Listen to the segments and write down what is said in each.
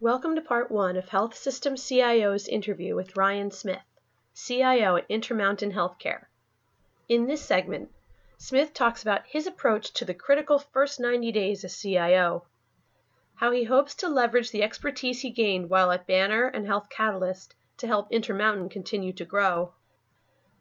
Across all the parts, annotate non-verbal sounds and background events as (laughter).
Welcome to part one of Health System CIO's interview with Ryan Smith, CIO at Intermountain Healthcare. In this segment, Smith talks about his approach to the critical first 90 days as CIO, how he hopes to leverage the expertise he gained while at Banner and Health Catalyst to help Intermountain continue to grow,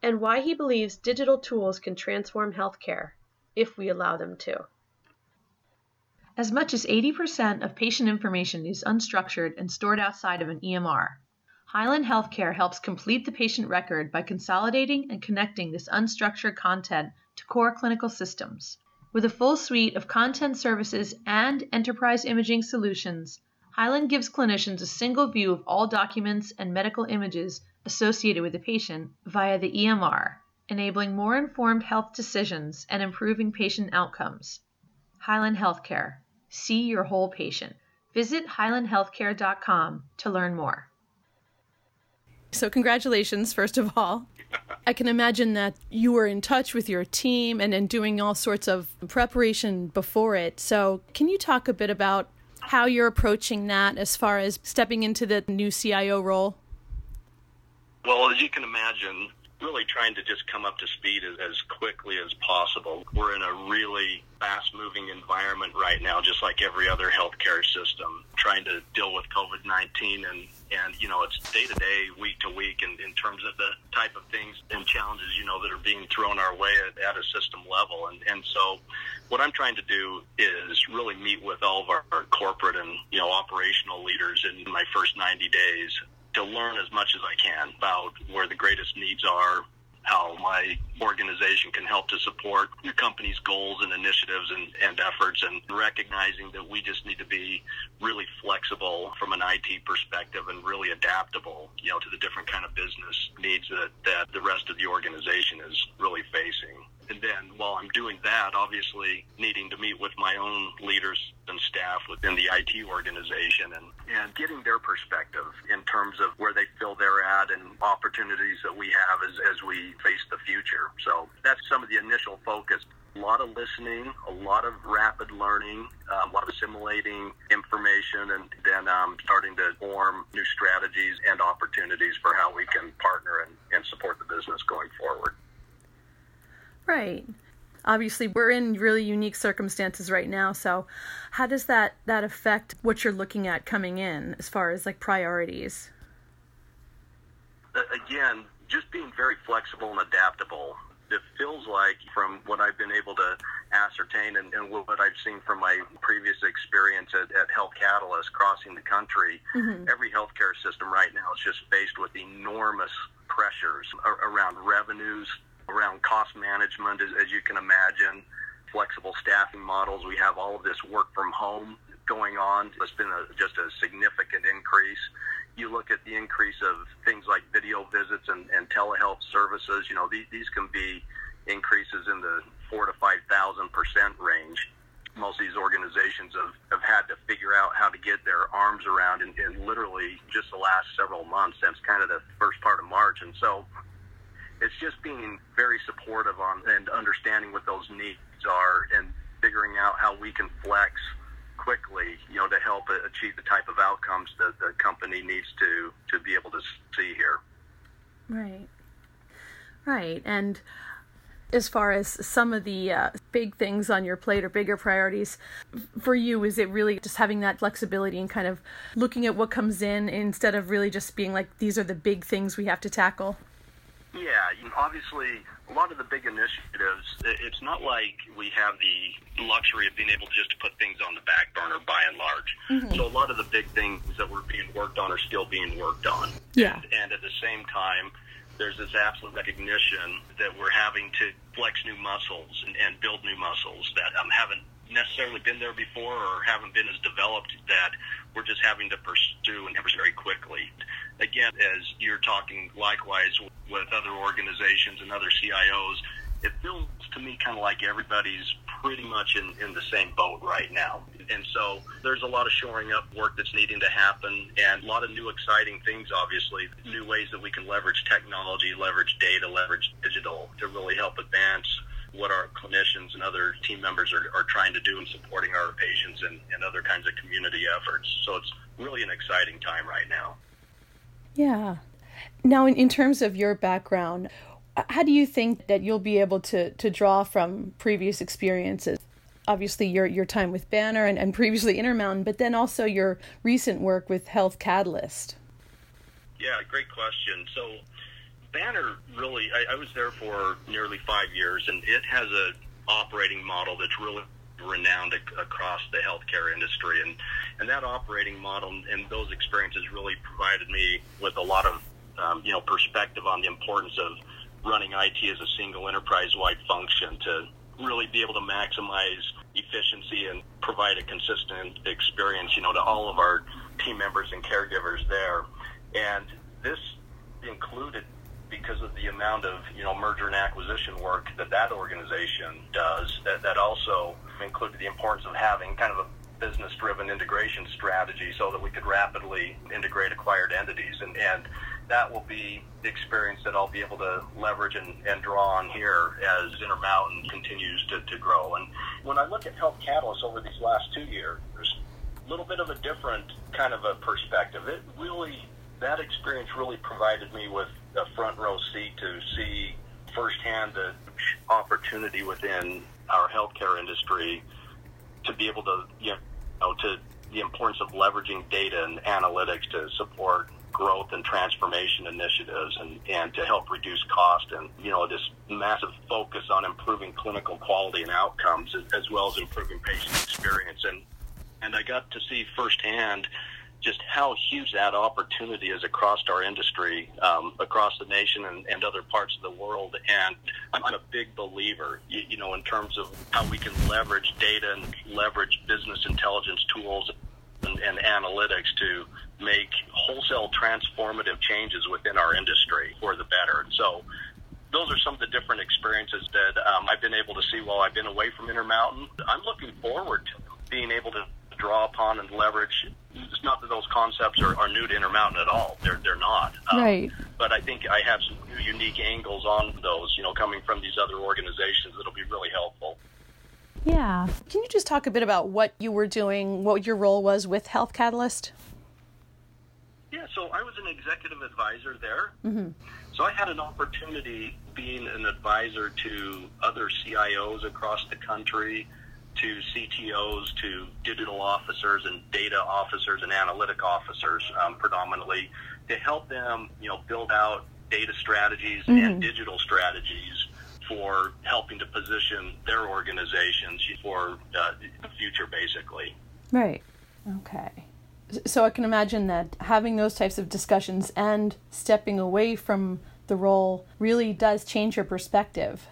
and why he believes digital tools can transform healthcare, if we allow them to. As much as 80% of patient information is unstructured and stored outside of an EMR. Hyland Healthcare helps complete the patient record by consolidating and connecting this unstructured content to core clinical systems. With a full suite of content services and enterprise imaging solutions, Hyland gives clinicians a single view of all documents and medical images associated with the patient via the EMR, enabling more informed health decisions and improving patient outcomes. Hyland Healthcare See your whole patient. Visit hylandhealthcare.com to learn more. So, congratulations, first of all. I can imagine that you were in touch with your team and, and doing all sorts of preparation before it. So, can you talk a bit about how you're approaching that as far as stepping into the new CIO role? Well, as you can imagine, really trying to just come up to speed as, as quickly as possible. We're in a really fast moving environment right now, just like every other healthcare system, trying to deal with COVID 19 and, and, you know, it's day to day, week to week, and in terms of the type of things and challenges, you know, that are being thrown our way at, at a system level. And, and so what I'm trying to do is really meet with all of our, our corporate and, you know, operational leaders in my first 90 days to learn as much as I can about where the greatest needs are, how my organization can help to support your company's goals and initiatives and, and efforts and recognizing that we just need to be really flexible from an IT perspective and really adaptable, you know, to the different kind of business needs that, that the rest of the organization is really facing. And then while I'm doing that, obviously needing to meet with my own leaders and staff within the IT organization and, and getting their perspective in terms of where they feel they're at and opportunities that we have as, as we face the future. So that's some of the initial focus. A lot of listening, a lot of rapid learning, uh, a lot of assimilating information, and then um, starting to form new strategies and opportunities for how we can partner and, and support the business going forward. Right. Obviously, we're in really unique circumstances right now. So, how does that that affect what you're looking at coming in as far as like priorities? Again, just being very flexible and adaptable. It feels like, from what I've been able to ascertain and, and what I've seen from my previous experience at, at Health Catalyst crossing the country, mm-hmm. every healthcare system right now is just faced with enormous pressures around revenues, around cost management, as, as you can imagine, flexible staffing models. We have all of this work from home going on. It's been a, just a significant increase. You look at the increase of things like video visits and, and telehealth services. You know, these, these can be increases in the four to five thousand percent range. Most of these organizations have, have had to figure out how to get their arms around in, in literally just the last several months since kind of the first part of March. And so it's just being very supportive on and understanding what those needs are and figuring out how we can flex quickly, you know, to help achieve the type of outcomes that the company needs to to be able to see here. Right. Right. And as far as some of the uh, big things on your plate or bigger priorities for you is it really just having that flexibility and kind of looking at what comes in instead of really just being like these are the big things we have to tackle yeah, obviously, a lot of the big initiatives, it's not like we have the luxury of being able to just put things on the back burner by and large. Mm-hmm. So a lot of the big things that were being worked on are still being worked on. Yeah. And, and at the same time, there's this absolute recognition that we're having to flex new muscles and, and build new muscles that um, haven't necessarily been there before or haven't been as developed that we're just having to pursue and very quickly. Again, as you're talking likewise with other organizations and other CIOs, it feels to me kind of like everybody's pretty much in, in the same boat right now. And so there's a lot of shoring up work that's needing to happen and a lot of new exciting things, obviously, new ways that we can leverage technology, leverage data, leverage digital to really help advance what our clinicians and other team members are, are trying to do in supporting our patients and, and other kinds of community efforts. So it's really an exciting time right now. Yeah. Now, in, in terms of your background, how do you think that you'll be able to, to draw from previous experiences? Obviously, your, your time with Banner and, and previously Intermountain, but then also your recent work with Health Catalyst. Yeah, great question. So, Banner really, I, I was there for nearly five years, and it has a operating model that's really renowned ac- across the healthcare industry, and and that operating model and those experiences really provided me with a lot of um, you know perspective on the importance of running IT as a single enterprise-wide function to really be able to maximize efficiency and provide a consistent experience, you know, to all of our team members and caregivers there. And this included because of the amount of you know merger and acquisition work that that organization does. That that also included the importance of having kind of a business-driven integration strategy so that we could rapidly integrate acquired entities and and that will be the experience that I'll be able to leverage and, and draw on here as Intermountain continues to, to grow. And when I look at Health Catalyst over these last two years, a little bit of a different kind of a perspective. It really, that experience really provided me with a front row seat to see firsthand the opportunity within our healthcare industry to be able to, you know, to the importance of leveraging data and analytics to support growth and transformation initiatives and, and to help reduce cost and, you know, this massive focus on improving clinical quality and outcomes as well as improving patient experience. And, and I got to see firsthand just how huge that opportunity is across our industry, um, across the nation and, and other parts of the world. And I'm, I'm a big believer, you, you know, in terms of how we can leverage data and leverage business intelligence tools and, and analytics to make wholesale transformative changes within our industry for the better. And so those are some of the different experiences that um, I've been able to see while I've been away from Intermountain. I'm looking forward to being able to draw upon and leverage. It's not that those concepts are, are new to Intermountain at all. They're they're not. Um, right. But I think I have some new unique angles on those. You know, coming from these other organizations that'll be really helpful. Yeah. Can you just talk a bit about what you were doing, what your role was with Health Catalyst? Yeah, so I was an executive advisor there. Mm-hmm. So I had an opportunity being an advisor to other CIOs across the country, to CTOs, to digital officers and data officers and analytic officers, um, predominantly, to help them, you know, build out data strategies mm-hmm. and digital strategies for helping to position their organizations for uh, the future, basically. Right. Okay. So I can imagine that having those types of discussions and stepping away from the role really does change your perspective.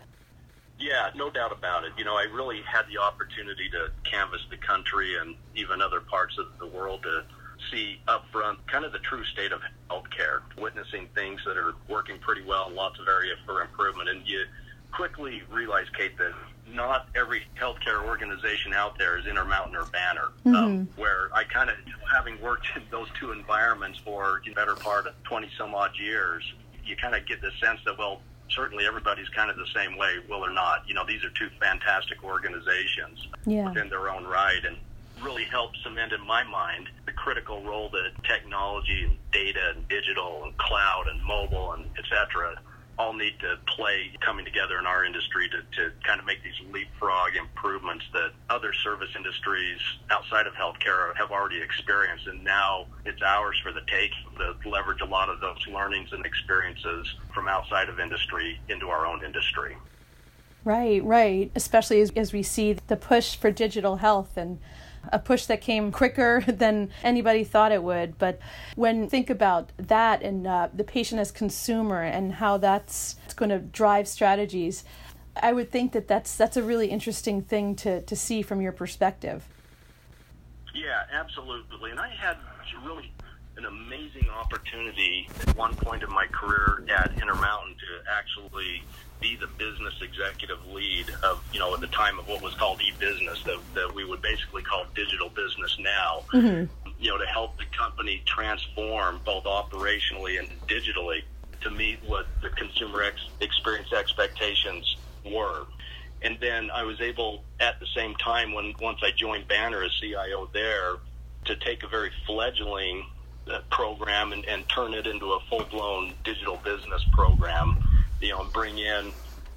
Yeah, no doubt about it. You know, I really had the opportunity to canvass the country and even other parts of the world to see up front kind of the true state of healthcare, witnessing things that are working pretty well and lots of area for improvement. And you quickly realize, Kate, that not every healthcare organization out there is Intermountain or Banner. Mm-hmm. Um, where I kind of, having worked in those two environments for the better part of 20 some odd years, you kind of get the sense that, well, certainly everybody's kind of the same way, will or not. You know, these are two fantastic organizations yeah. within their own right. And really helped cement in my mind the critical role that technology and data and digital and cloud and mobile and et cetera all need to play coming together in our industry to, to kind of make these leapfrog improvements that other service industries outside of healthcare have already experienced. And now it's ours for the take to leverage a lot of those learnings and experiences from outside of industry into our own industry. Right, right. Especially as, as we see the push for digital health and a push that came quicker (laughs) than anybody thought it would. But when think about that and uh, the patient as consumer and how that's going to drive strategies, I would think that that's that's a really interesting thing to to see from your perspective. Yeah, absolutely. And I had really an amazing opportunity at one point in my career at Intermountain to actually be the business executive lead of, you know, at the time of what was called e-business that, that we would basically call digital business now, mm-hmm. you know, to help the company transform both operationally and digitally to meet what the consumer ex- experience expectations were. And then I was able, at the same time, when once I joined Banner as CIO there, to take a very fledgling uh, program and, and turn it into a full-blown digital business program. You know, and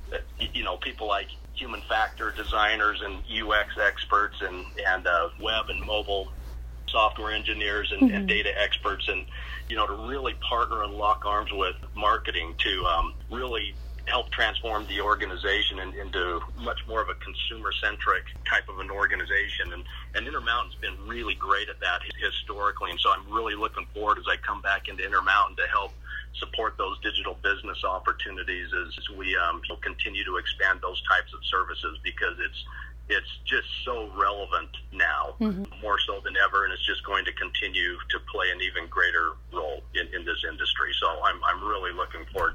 bring in, you know, people like human factor designers and UX experts and and uh, web and mobile software engineers and, mm-hmm. and data experts and you know to really partner and lock arms with marketing to um, really help transform the organization in, into much more of a consumer centric type of an organization and and Intermountain's been really great at that historically and so I'm really looking forward as I come back into Intermountain to help support those digital business opportunities as we um, continue to expand those types of services because it's it's just so relevant now, mm-hmm. more so than ever, and it's just going to continue to play an even greater role in, in this industry. So I'm, I'm really looking forward to the opportunity.